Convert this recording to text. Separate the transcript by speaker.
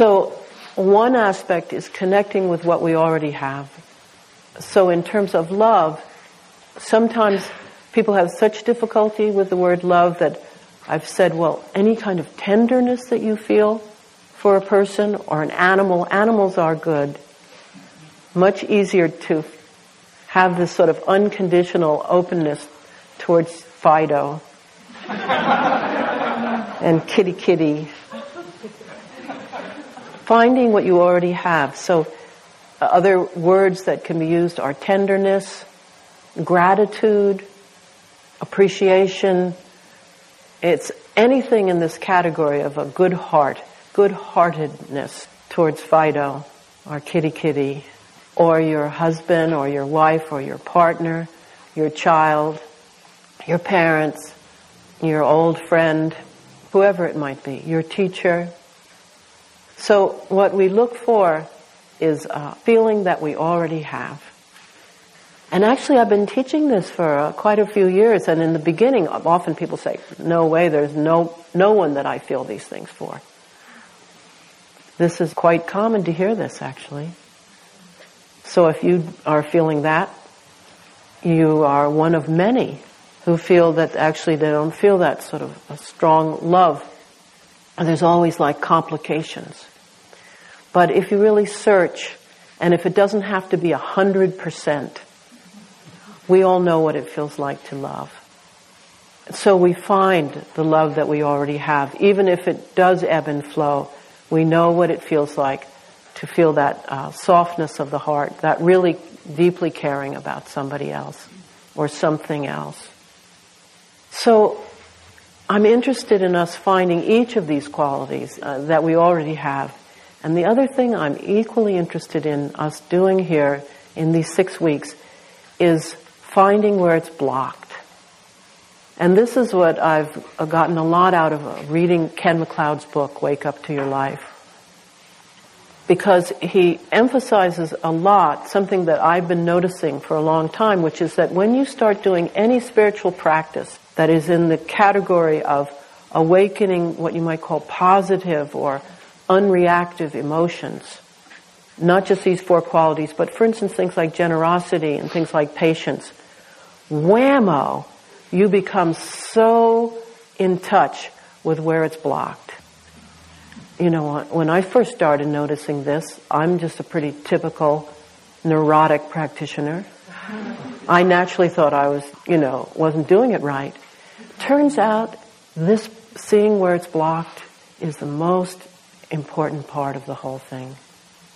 Speaker 1: So one aspect is connecting with what we already have. So in terms of love, sometimes people have such difficulty with the word love that I've said, well, any kind of tenderness that you feel for a person or an animal, animals are good. Much easier to have this sort of unconditional openness towards Fido and kitty kitty. Finding what you already have. So uh, other words that can be used are tenderness, gratitude, appreciation. It's anything in this category of a good heart, good heartedness towards Fido or kitty kitty or your husband or your wife or your partner, your child, your parents, your old friend, whoever it might be, your teacher. So what we look for is a feeling that we already have. And actually, I've been teaching this for uh, quite a few years, and in the beginning, often people say, no way, there's no, no one that I feel these things for. This is quite common to hear this, actually. So if you are feeling that, you are one of many who feel that actually they don't feel that sort of a strong love. And there's always like complications. But if you really search, and if it doesn't have to be a hundred percent, we all know what it feels like to love. So we find the love that we already have. Even if it does ebb and flow, we know what it feels like to feel that uh, softness of the heart, that really deeply caring about somebody else or something else. So I'm interested in us finding each of these qualities uh, that we already have. And the other thing I'm equally interested in us doing here in these six weeks is finding where it's blocked. And this is what I've gotten a lot out of reading Ken McLeod's book, Wake Up to Your Life. Because he emphasizes a lot something that I've been noticing for a long time, which is that when you start doing any spiritual practice that is in the category of awakening what you might call positive or unreactive emotions, not just these four qualities, but for instance things like generosity and things like patience, whammo, you become so in touch with where it's blocked. You know, when I first started noticing this, I'm just a pretty typical neurotic practitioner. I naturally thought I was, you know, wasn't doing it right. Turns out this seeing where it's blocked is the most important part of the whole thing.